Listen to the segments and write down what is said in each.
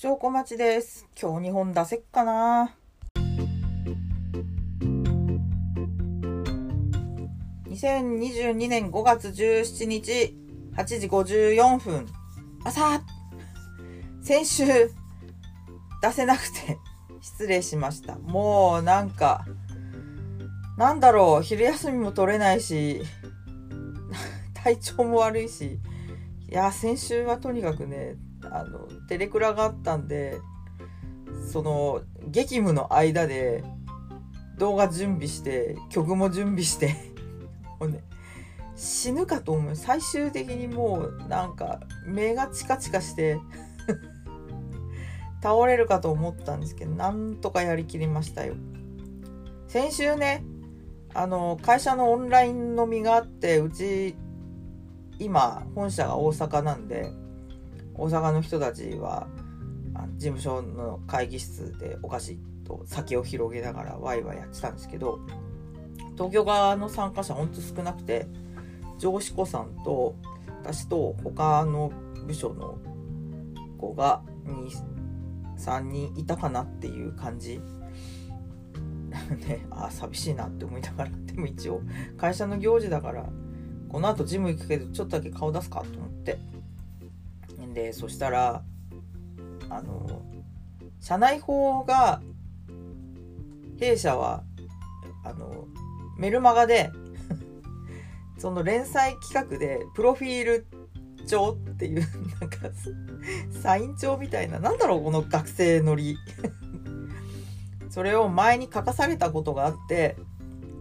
証拠待ちです。今日2本出せっかな。2022年5月17日8時54分。朝先週出せなくて失礼しました。もうなんか、なんだろう、昼休みも取れないし、体調も悪いし、いや、先週はとにかくね、あの、テレクラがあったんで、その、激務の間で、動画準備して、曲も準備して、もうね、死ぬかと思う。最終的にもう、なんか、目がチカチカして、倒れるかと思ったんですけど、なんとかやりきりましたよ。先週ね、あの、会社のオンライン飲みがあって、うち、今、本社が大阪なんで、大阪の人たちは、事務所の会議室でお菓子と酒を広げながらワイワイやってたんですけど、東京側の参加者ほんと少なくて、上司子さんと、私と他の部署の子が2、3人いたかなっていう感じ。ね、ああ、寂しいなって思いながら、でも一応、会社の行事だから、この後ジム行くけど、ちょっとだけ顔出すかと思って。で、そしたら、あの、社内法が、弊社は、あの、メルマガで、その連載企画で、プロフィール帳っていう、なんか、サイン帳みたいな、なんだろう、この学生のり。それを前に書かされたことがあって、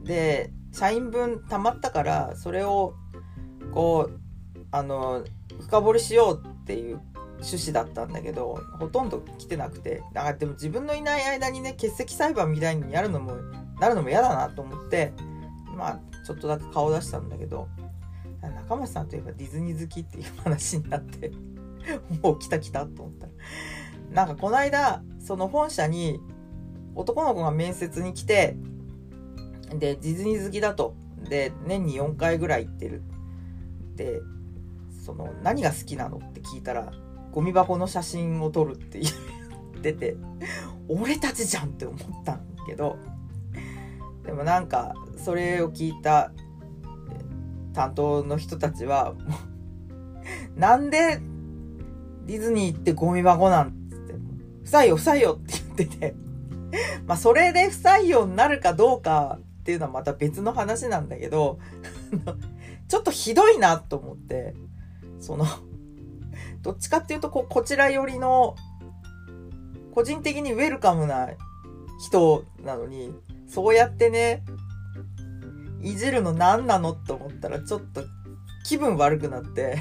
で、社員分溜まったから、それを、こう、あの、深掘りしようっていう趣旨だったんだけど、ほとんど来てなくて、だからでも自分のいない間にね、欠席裁判みたいにやるのも、なるのも嫌だなと思って、まあ、ちょっとだけ顔出したんだけど、中松さんといえばディズニー好きっていう話になって、もう来た来たと思ったら。なんかこの間、その本社に男の子が面接に来て、で、ディズニー好きだと。で、年に4回ぐらい行ってる。で、その、何が好きなのって聞いたら、ゴミ箱の写真を撮るって言ってて、俺たちじゃんって思ったんだけど、でもなんか、それを聞いた担当の人たちは、も うなんでディズニーってゴミ箱なんつって、不採用不採用って言ってて、まあそれで不採用になるかどうかっていうのはまた別の話なんだけど、ちょっとひどいなと思って、その、どっちかっていうとこ、こちら寄りの、個人的にウェルカムな人なのに、そうやってね、いじるの何なのって思ったらちょっと気分悪くなって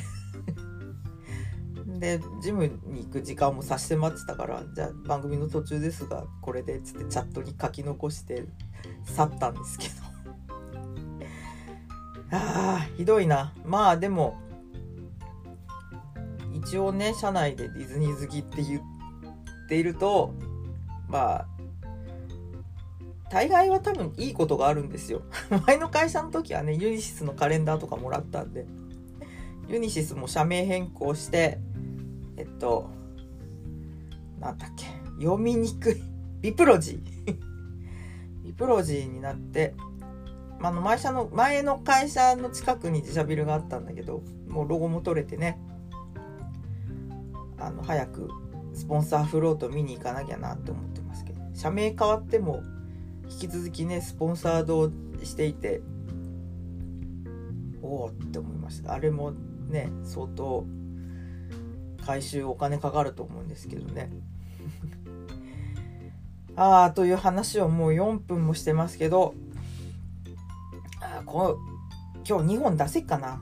でジムに行く時間も差し迫ってたからじゃあ番組の途中ですがこれでっつってチャットに書き残して去ったんですけど。あーひどいな。まあでも一応ね社内でディズニー好きって言っているとまあ大概は多分いいことがあるんですよ。前の会社の時はね、ユニシスのカレンダーとかもらったんで、ユニシスも社名変更して、えっと、なんだっけ、読みにくい。ビプロジー。ビプロジーになって、あの前社の、前の会社の近くに自社ビルがあったんだけど、もうロゴも取れてね、あの、早くスポンサーフロート見に行かなきゃなって思ってますけど、社名変わっても、引き続きねスポンサードしていておおって思いました。あれもね相当回収お金かかると思うんですけどね。ああという話をもう4分もしてますけどあこ今日2本出せっかな。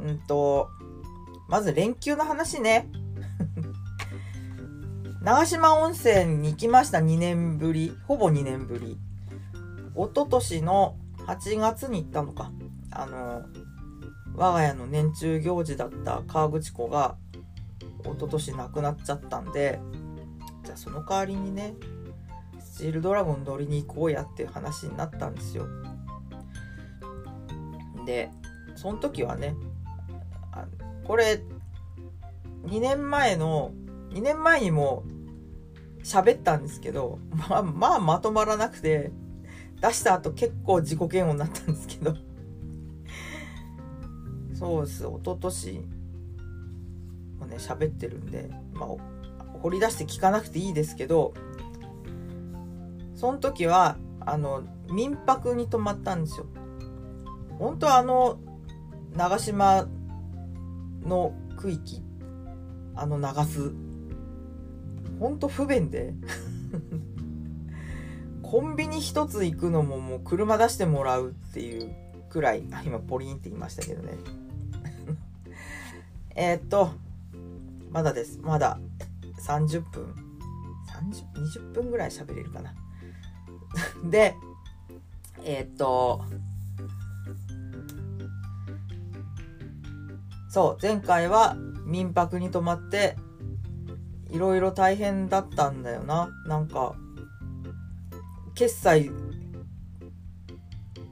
うんとまず連休の話ね。長島温泉に行きました2年ぶり。ほぼ2年ぶり。一昨年の8月に行ったのか。あの我が家の年中行事だった河口湖が一昨年亡くなっちゃったんでじゃあその代わりにねスチールドラゴン乗りに行こうやっていう話になったんですよ。でその時はねこれ2年前の2年前にも喋ったんですけど、まあ、まあまとまらなくて、出した後結構自己嫌悪になったんですけど。そうです、一昨年もね、喋ってるんで、まあ、掘り出して聞かなくていいですけど、その時は、あの、民泊に泊まったんですよ。本当あの、長島の区域、あの流すす、本当不便でコンビニ一つ行くのももう車出してもらうっていうくらい、あ、今ポリンって言いましたけどね。えっと、まだです。まだ30分、30、20分ぐらい喋れるかな。で、えー、っと、そう、前回は民泊に泊まって、いろいろ大変だったんだよな。なんか、決済、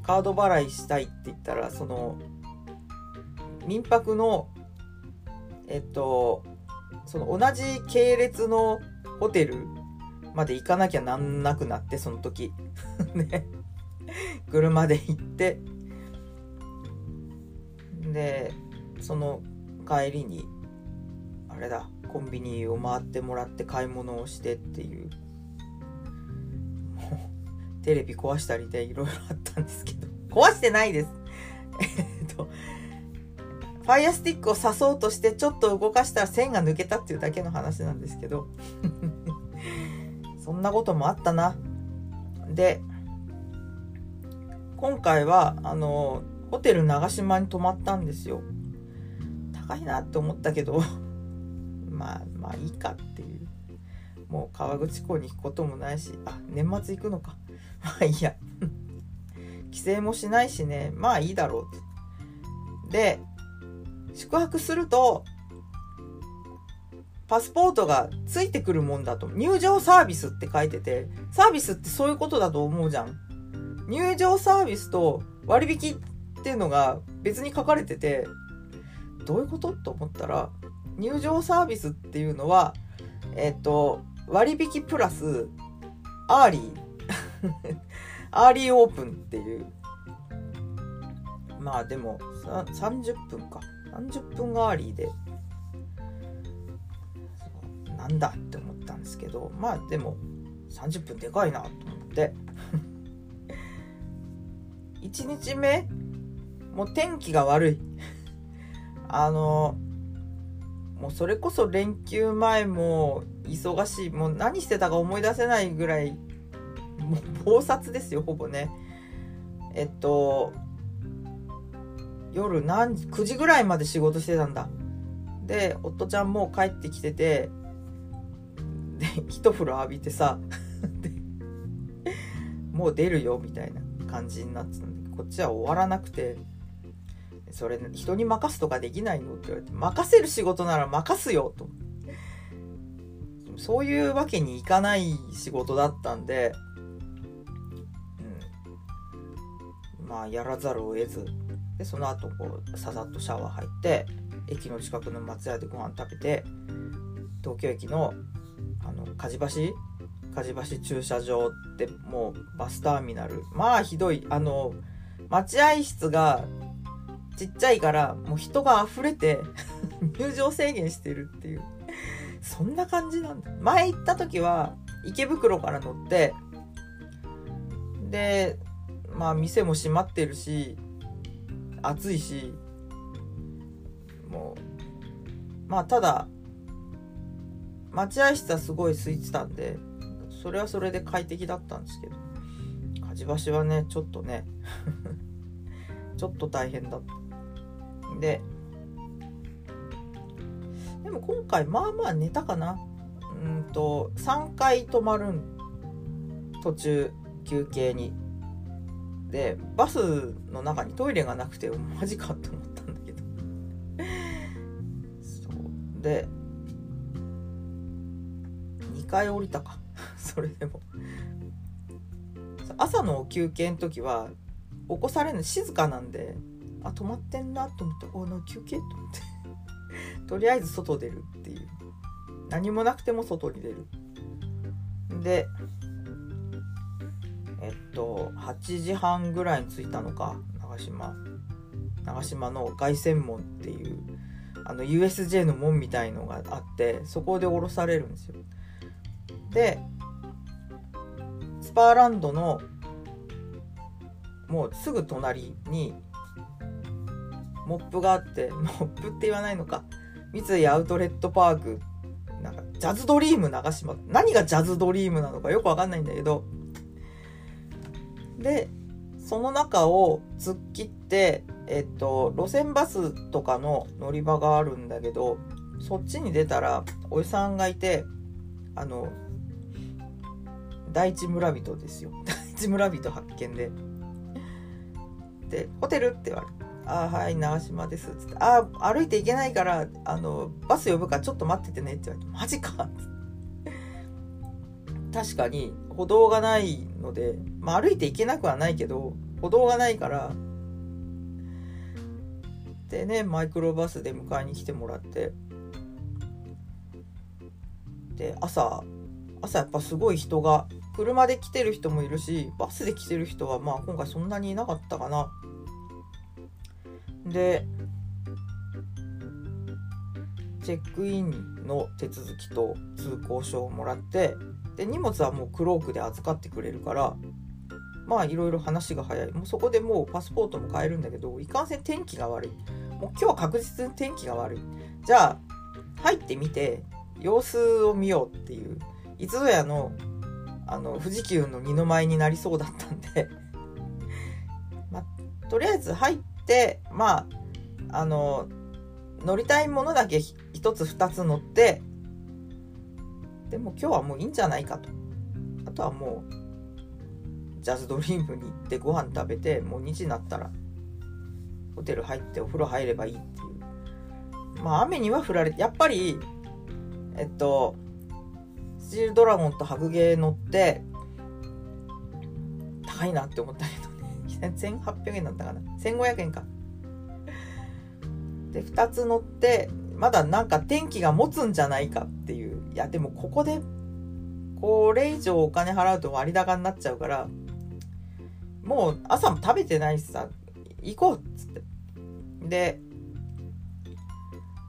カード払いしたいって言ったら、その、民泊の、えっと、その同じ系列のホテルまで行かなきゃなんなくなって、その時。ね。車で行って、で、その帰りに、あれだ、コンビニを回ってもらって買い物をしてっていう、もう、テレビ壊したりでいろいろあったんですけど、壊してないです。えっと、ファイアスティックを刺そうとしてちょっと動かしたら線が抜けたっていうだけの話なんですけど そんなこともあったな。で、今回は、あの、ホテル長島に泊まったんですよ。高いなって思ったけどまあ、まあいいかっていう。もう川口湖に行くこともないし、あ、年末行くのか。まあいいや。帰省もしないしね、まあいいだろう。で、宿泊すると、パスポートがついてくるもんだと。入場サービスって書いてて、サービスってそういうことだと思うじゃん。入場サービスと割引っていうのが別に書かれてて、どういうこと？と思ったら、入場サービスっていうのは、えっ、と、割引プラス、アーリー、アーリーオープンっていう。まあでも、30分か。30分アーリーで、なんだって思ったんですけど、まあでも、30分でかいなと思って。1日目、もう天気が悪い。あの、もうそれこそ連休前も忙しい。もう何してたか思い出せないぐらい、もう暴殺ですよ、ほぼね。えっと、夜何時、9時ぐらいまで仕事してたんだ。で、夫ちゃんもう帰ってきてて、で、一風呂浴びてさ、もう出るよ、みたいな感じになってたんで、こっちは終わらなくて、それ、人に任すとかできないのって言われて、任せる仕事なら任すよ、と。そういうわけにいかない仕事だったんで、うん、まあ、やらざるを得ず、でその後こうささっとシャワー入って駅の近くの松屋でご飯食べて東京駅のあの梶橋梶橋駐車場ってもうバスターミナル。まあひどい。あの待合室がちっちゃいからもう人が溢れて 入場制限してるっていう。そんな感じなんだ。前行った時は池袋から乗ってでまあ店も閉まってるし暑いしもうまあただ待合室はすごい空いてたんでそれはそれで快適だったんですけど火事橋はねちょっとね ちょっと大変だった。で。でも今回まあまあ寝たかな。うんと3回泊まる途中休憩に。でバスの中にトイレがなくてマジかって思ったんだけど。そう。で2回降りたか。それでも。朝の休憩の時は起こされるの静かなんで。あ止まってんなと思って「おの休憩?」と思って。とりあえず外出るっていう。何もなくても外に出る。でえっと8時半ぐらいに着いたのか長島。長島の凱旋門っていうあの USJ の門みたいのがあってそこで降ろされるんですよ。でスパーランドのもうすぐ隣にモップがあってモップって言わないのか。三井アウトレットパーク。なんかジャズドリーム長島。何がジャズドリームなのかよくわかんないんだけど。でその中を突っ切ってえっと路線バスとかの乗り場があるんだけどそっちに出たらおじさんがいてあの第一村人ですよ。第一村人発見で。でホテルって言われてあはい、長島です。つって、あ歩いていけないから、あの、バス呼ぶからちょっと待っててねって言われて、マジか 確かに、歩道がないので、まあ歩いていけなくはないけど、歩道がないから、でね、マイクロバスで迎えに来てもらって、で、朝、朝やっぱすごい人が、車で来てる人もいるし、バスで来てる人はまあ今回そんなにいなかったかな。でチェックインの手続きと通行証をもらってで荷物はもうクロークで預かってくれるからまあいろいろ話が早い。もうそこでもうパスポートも買えるんだけどいかんせん天気が悪い。もう今日は確実に天気が悪い。じゃあ入ってみて様子を見ようっていう。いつぞやのあの富士急の二の舞になりそうだったんで。ま、とりあえず入ってでまああの乗りたいものだけ1つ2つ乗ってでも今日はもういいんじゃないかと。あとはもうジャズドリームに行ってご飯食べてもう2時になったらホテル入ってお風呂入ればいいっていう。まあ雨には降られてやっぱりえっとスチールドラゴンとハグゲー乗って高いなって思ったけど。1800円だったかな。1500円か。で2つ乗ってまだなんか天気が持つんじゃないかっていう。いやでもここでこれ以上お金払うと割高になっちゃうからもう朝も食べてないしさ行こうっつって。で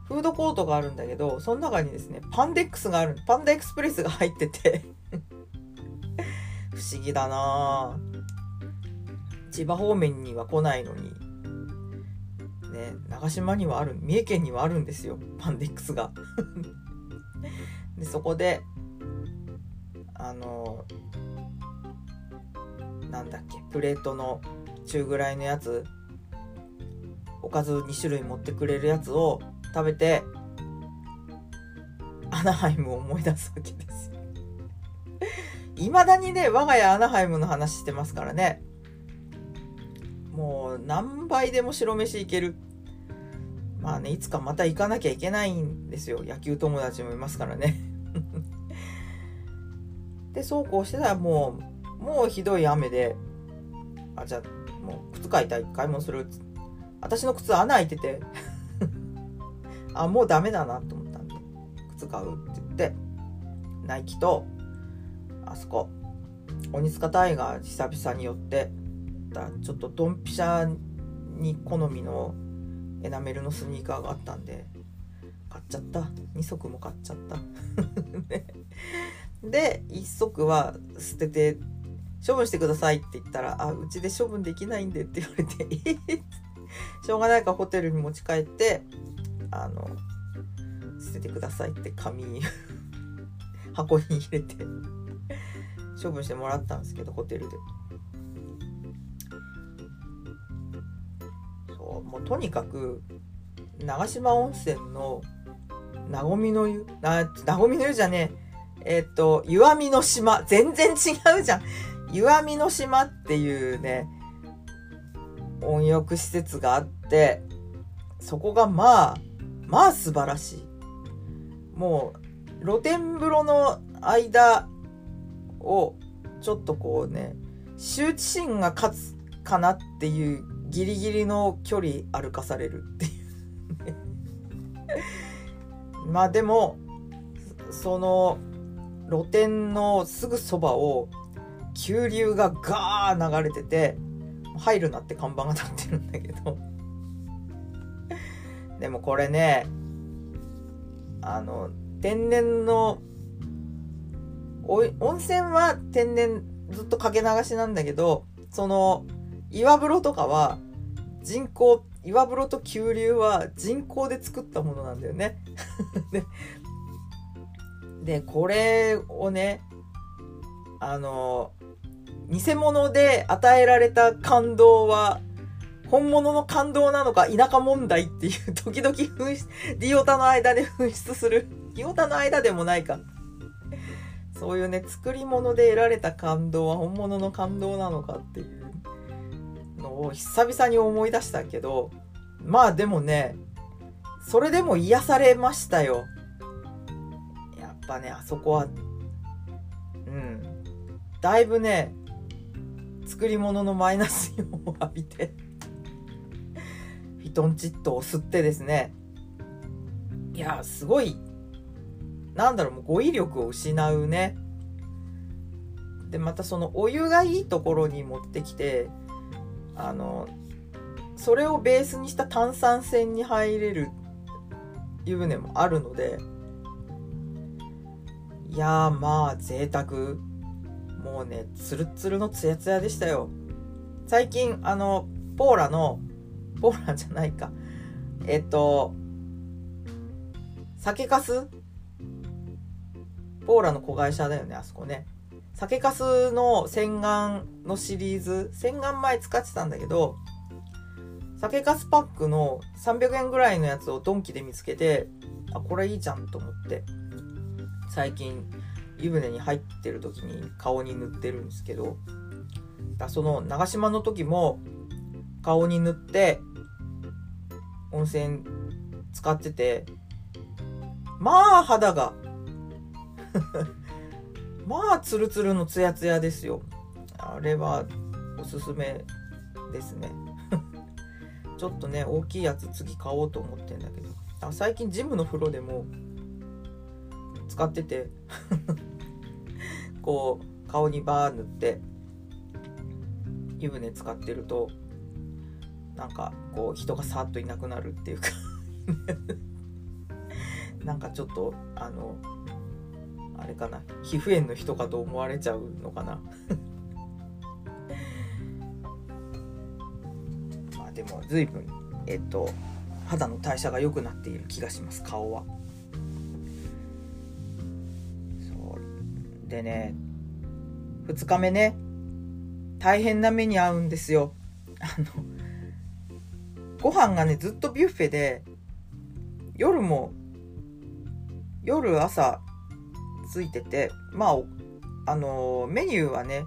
フードコートがあるんだけどその中にですねパンデックスがある。パンダエクスプレスが入ってて。不思議だなぁ。千葉方面には来ないのに、ね、長島にはある、三重県にはあるんですよ、パンデックスが。で、そこで、あの、なんだっけ、プレートの中ぐらいのやつ、おかず2種類盛ってくれるやつを食べて、アナハイムを思い出すわけです。いまだにね、我が家アナハイムの話してますからね。何倍でも白飯いける。まあね、いつかまた行かなきゃいけないんですよ。野球友達もいますからね。で、そうこうしてたらもう、もうひどい雨で、あ、じゃあ、もう靴買いたい、買い物する。私の靴穴開いてて あ、もうダメだなと思ったんで、靴買うって言って、ナイキと、あそこ、鬼塚タイガー久々に寄って、った。ちょっとドンピシャに好みのエナメルのスニーカーがあったんで買っちゃった。2足も買っちゃった。で1足は捨てて処分してくださいって言ったら「あうちで処分できないんで」って言われて「えしょうがないかホテルに持ち帰ってあの捨ててください」って紙 箱に入れて処分してもらったんですけどホテルで。もうとにかく長島温泉のなごみの湯ななごみの湯じゃねえ。えっ、と湯あみの島。全然違うじゃん。湯あみの島っていうね温浴施設があってそこがまあまあ素晴らしい。もう露天風呂の間をちょっとこうね羞恥心が勝つかなっていうギリギリの距離歩かされるっていう まあでもその露店のすぐそばを急流がガー流れてて入るなって看板が立ってるんだけど。でもこれねあの天然の温泉は天然ずっとかけ流しなんだけどその岩風呂とかは人工岩風呂と急流は人工で作ったものなんだよね。でこれをねあの偽物で与えられた感動は本物の感動なのか田舎問題っていう 時々紛失ディオタの間で 紛失するディオタの間でもないか。そういうね作り物で得られた感動は本物の感動なのかっていう。のを久々に思い出したけどまあでもねそれでも癒されましたよ。やっぱねあそこはうん。だいぶね作り物のマイナスイオンを浴びてフィトンチッドを吸ってですね。いやすごいなんだろうもう語彙力を失うね。でまたそのお湯がいいところに持ってきてあのそれをベースにした炭酸泉に入れる湯船もあるのでいやーまあ贅沢。もうねツルツルのツヤツヤでしたよ。最近あのポーラのポーラじゃないか。えっと酒粕？ポーラの子会社だよねあそこね。酒粕の洗顔のシリーズ洗顔前使ってたんだけど酒粕パックの300円ぐらいのやつをドンキで見つけてあこれいいじゃんと思って最近湯船に入ってる時に顔に塗ってるんですけどだその長島の時も顔に塗って温泉使っててまあ肌が。まあツルツルのツヤツヤですよ。あれはおすすめですね。ちょっとね大きいやつ次買おうと思ってんだけど。あ最近ジムの風呂でも使ってて。こう顔にバー塗って湯船使ってるとなんかこう人がさっといなくなるっていうか。なんかちょっとあのあれかな。皮膚炎の人かと思われちゃうのかな。まあでも随分えっと肌の代謝が良くなっている気がします顔は。そう。でね2日目ね大変な目に遭うんですよ。あのご飯がねずっとビュッフェで夜も夜朝ついててまああのメニューはね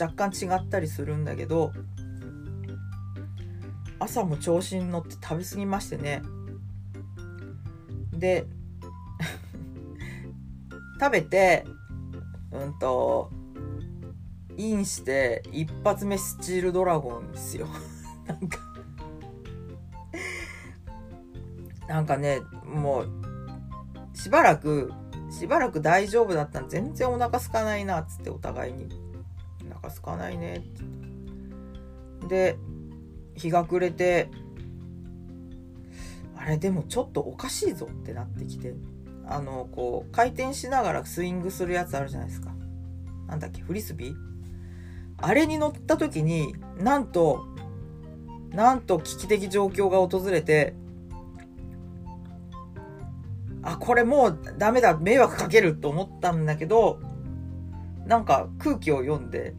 若干違ったりするんだけど朝も調子に乗って食べ過ぎましてね。で 食べてうんとインして一発目スチールドラゴンですよ。なんか。なんかねもうしばらくしばらく大丈夫だったの。全然お腹空かないなっつってお互いに。お腹空かないね。ってで日が暮れてあれでもちょっとおかしいぞってなってきて。あのこう回転しながらスイングするやつあるじゃないですか。なんだっけフリスビー？あれに乗った時になんとなんと危機的状況が訪れてあ、これもうダメだ、迷惑かけると思ったんだけど、なんか空気を読んで、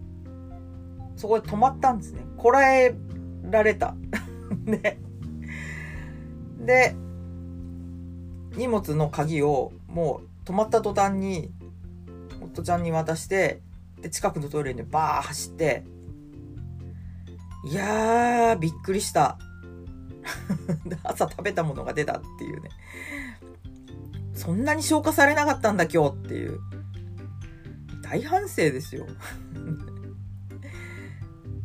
そこで止まったんですね。こらえられた。で、で、荷物の鍵をもう止まった途端に、夫ちゃんに渡して、で、近くのトイレにバー走って、いやー、びっくりした。朝食べたものが出たっていうね。そんなに消化されなかったんだ今日っていう。大反省ですよ。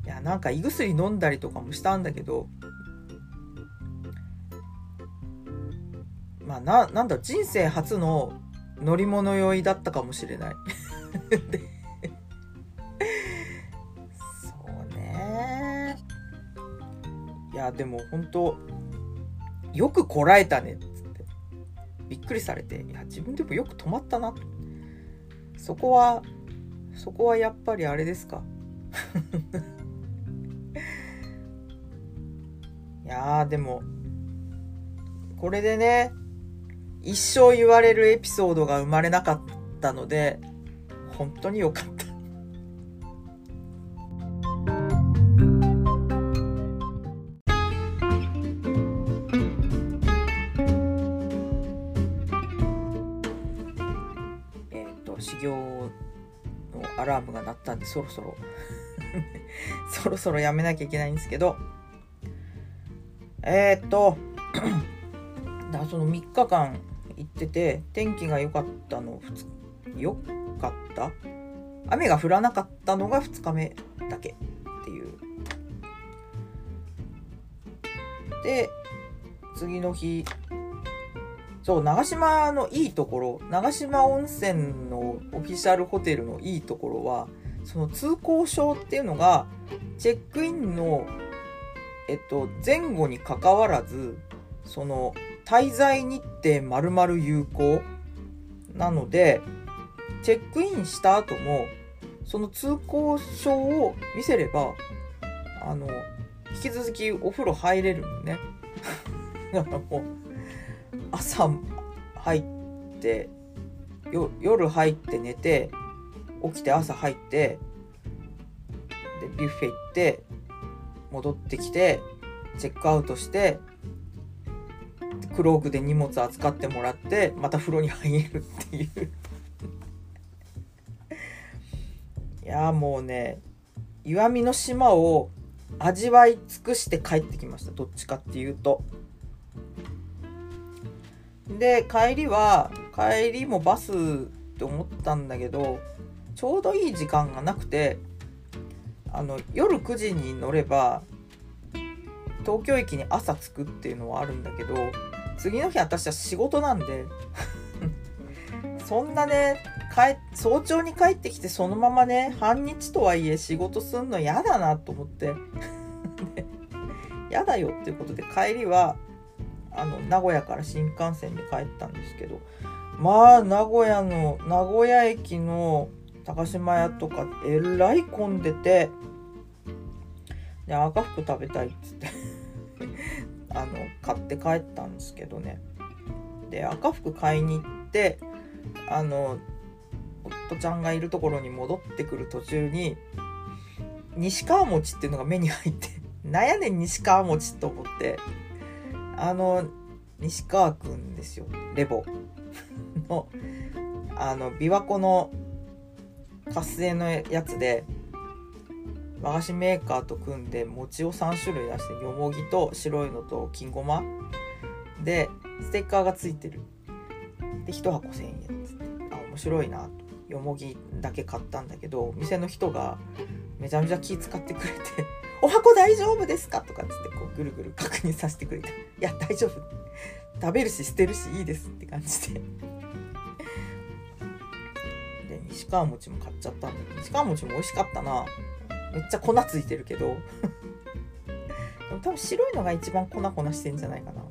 いや、なんか胃薬飲んだりとかもしたんだけど、まあななんだ人生初の乗り物酔いだったかもしれない そうねいやでも本当よくこらえたねっびっくりされていや自分でもよく止まったな。そこはそこはやっぱりあれですか。いやでもこれでね一生言われるエピソードが生まれなかったので本当によかった。そろそろ。そろそろやめなきゃいけないんですけど。えっ、とだその3日間行ってて天気が良かったの良かった？雨が降らなかったのが2日目だけっていう。で次の日そう長島のいいところ長島温泉のオフィシャルホテルのいいところはその通行証っていうのがチェックインのえっと前後にかかわらずその滞在日程まるまる有効なのでチェックインした後もその通行証を見せればあの引き続きお風呂入れるのね。だからもう朝入って夜入って寝て起きて朝入ってでビュッフェ行って戻ってきてチェックアウトしてクロークで荷物扱ってもらってまた風呂に入るっていう。いやもうね石見の島を味わい尽くして帰ってきました。どっちかっていうと。で帰りは帰りもバスって思ったんだけどちょうどいい時間がなくてあの夜9時に乗れば東京駅に朝着くっていうのはあるんだけど次の日私は仕事なんでそんなね早朝に帰ってきてそのままね半日とはいえ仕事すんの嫌だなと思って嫌だよっていうことで帰りはあの名古屋から新幹線で帰ったんですけどまあ名古屋の名古屋駅の高島屋とかえらい混んでてで赤福食べたいっつって あの買って帰ったんですけどね。で赤服買いに行ってあの夫ちゃんがいるところに戻ってくる途中に西川餅っていうのが目に入って なんやねん西川餅と思って。あの西川くんですよレボ。のあの琵琶湖の活性のやつで和菓子メーカーと組んで餅を3種類出してよもぎと白いのと金ごまでステッカーがついてるで1箱1000円っつってあ面白いなとよもぎだけ買ったんだけど店の人がめちゃめちゃ気使ってくれて「お箱大丈夫ですか?」とかっつってこうぐるぐる確認させてくれて「いや大丈夫食べるし捨てるしいいです」って感じで。で西川餅も買っちゃったんだけど西川餅も美味しかったな。めっちゃ粉ついてるけど。でも多分白いのが一番粉粉してんじゃないかな。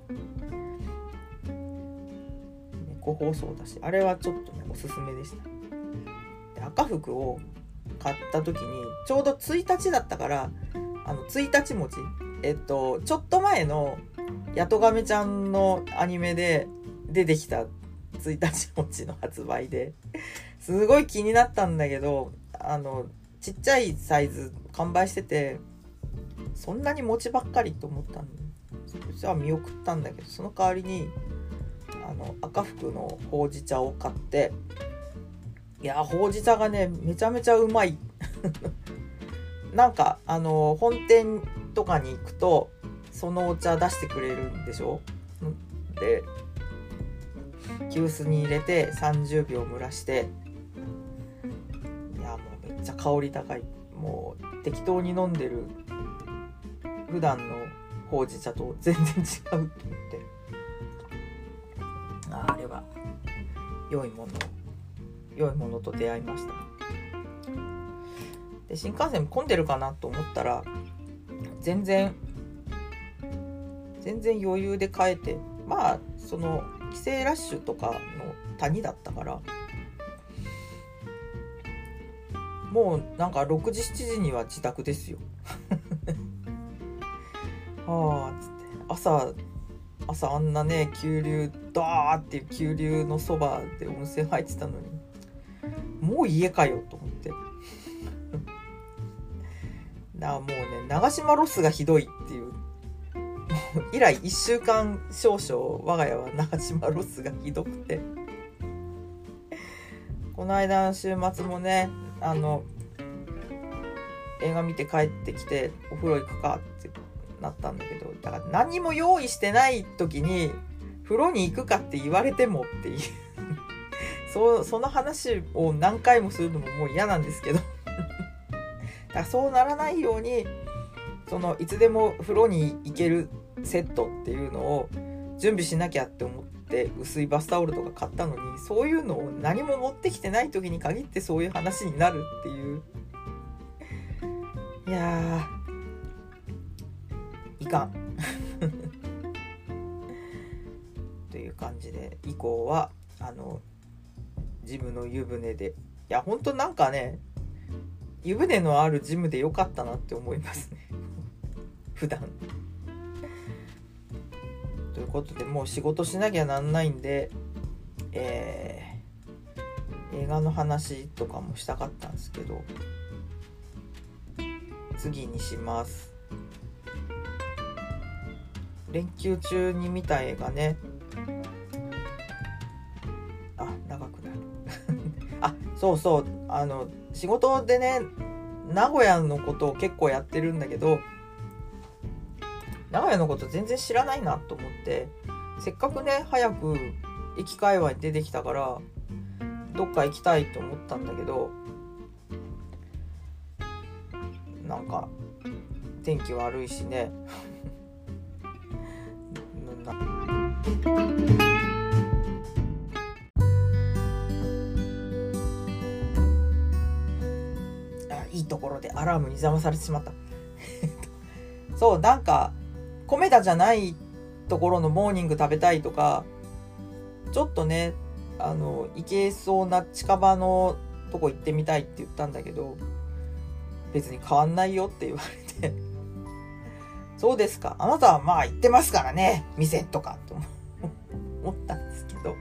個包装だし。あれはちょっとねおすすめでした。で赤服を買った時にちょうど1日だったからあの1日餅えっとちょっと前のやとがめちゃんのアニメで出てきた1日餅の発売ですごい気になったんだけどあのちっちゃいサイズ完売しててそんなに餅ばっかりと思ったんでそしたら見送ったんだけどその代わりにあの赤福のほうじ茶を買っていやほうじ茶がねめちゃめちゃうまい。なんかあの本店とかに行くとそのお茶出してくれるんでしょ？で急須に入れて30秒蒸らしてめっちゃ香り高い。もう適当に飲んでる普段のほうじ茶と全然違うと思って。あれは良いもの良いものと出会いました。で新幹線混んでるかなと思ったら全然全然余裕で帰ってまあその帰省ラッシュとかの谷だったからもうなんか6時7時には自宅ですよ。はあつって。朝朝あんなね急流ダーっていう急流のそばで温泉入ってたのに。もう家かよと思って。だもうね長島ロスがひどいっていう。以来1週間少々我が家は長島ロスがひどくて。この間の週末もねあの映画見て帰ってきてお風呂行くかってなったんだけどだから何も用意してない時に風呂に行くかって言われてもっていう。そその話を何回もするのももう嫌なんですけど。だからそうならないようにそのいつでも風呂に行けるセットっていうのを準備しなきゃって思って薄いバスタオルとか買ったのにそういうのを何も持ってきてない時に限ってそういう話になるっていう。いやいかん。という感じで以降はあのジムの湯船で。いやほんとなんかね湯船のあるジムでよかったなって思いますね。普段。ということでもう仕事しなきゃなんないんでえー、映画の話とかもしたかったんですけど次にします。連休中に見た映画ね。あ長くなる。あそうそう。あの仕事でね名古屋のことを結構やってるんだけど名古屋のこと全然知らないなと思ってせっかくね早く駅界隈に出てきたからどっか行きたいと思ったんだけどなんか天気悪いしね。いいところでアラームに邪魔されてしまった。そうなんか米田じゃないところのモーニング食べたいとかちょっとねあの行けそうな近場のとこ行ってみたいって言ったんだけど別に変わんないよって言われて。そうですか。あなたはまあ行ってますからね。店とかと思ったんですけど。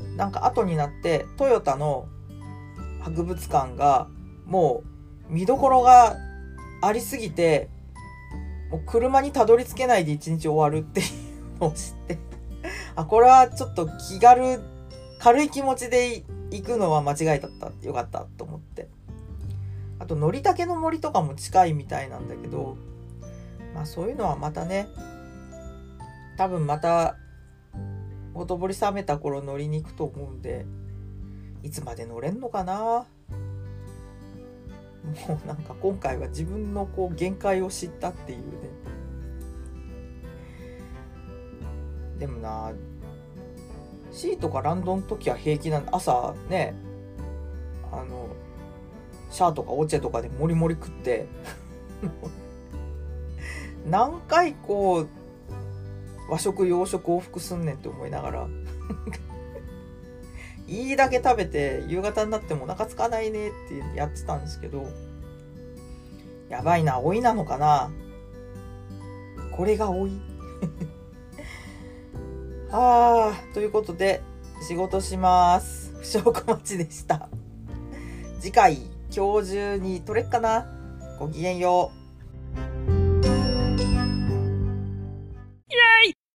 うん。なんか後になってトヨタの博物館がもう見どころがありすぎてもう車にたどり着けないで一日終わるっていうのを知ってあこれはちょっと気軽軽い気持ちで行くのは間違いだったよかったと思って。あとのりたけの森とかも近いみたいなんだけどまあそういうのはまたね多分またほとぼり冷めた頃乗りに行くと思うんでいつまで乗れんのかな？もうなんか今回は自分のこう限界を知ったっていうね。でもなシーとかランドの時は平気なん朝ねあのシャーとかオチェとかでモリモリ食って。何回こう和食洋食往復すんねんって思いながら。いいだけ食べて夕方になってもお腹空かないねってやってたんですけどやばいな老いなのかな。これが老い。は あということで仕事します。不祥小町でした。次回今日中に取れっかな。ごきげんよう。